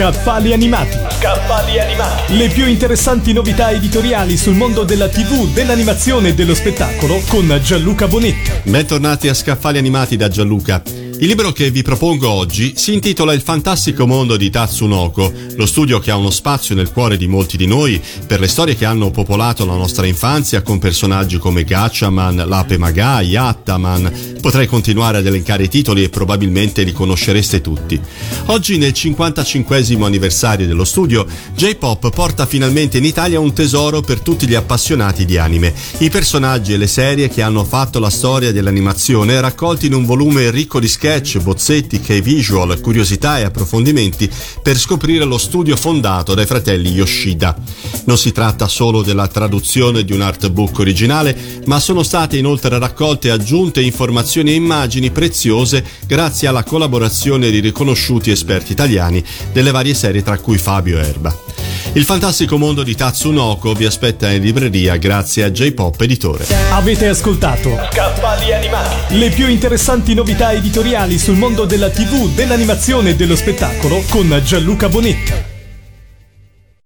Scaffali animati. Scaffali animati. Le più interessanti novità editoriali sul mondo della TV, dell'animazione e dello spettacolo con Gianluca Bonetti. Bentornati a Scaffali animati da Gianluca. Il libro che vi propongo oggi si intitola Il fantastico mondo di Tatsunoko, lo studio che ha uno spazio nel cuore di molti di noi per le storie che hanno popolato la nostra infanzia con personaggi come Gatchaman, Lape Maga, Yattaman. Potrei continuare ad elencare i titoli e probabilmente li conoscereste tutti. Oggi nel 55 anniversario dello studio, J-Pop porta finalmente in Italia un tesoro per tutti gli appassionati di anime. I personaggi e le serie che hanno fatto la storia dell'animazione raccolti in un volume ricco di sketch, bozzetti, key visual, curiosità e approfondimenti per scoprire lo studio fondato dai fratelli Yoshida. Non si tratta solo della traduzione di un artbook originale, ma sono state inoltre raccolte aggiunte informazioni e immagini preziose grazie alla collaborazione di riconosciuti esperti italiani delle varie serie tra cui Fabio Erba. Il fantastico mondo di Tatsunoko vi aspetta in libreria grazie a J-Pop Editore. Avete ascoltato Scaffali animati. le più interessanti novità editoriali sul mondo della TV, dell'animazione e dello spettacolo con Gianluca Bonetti.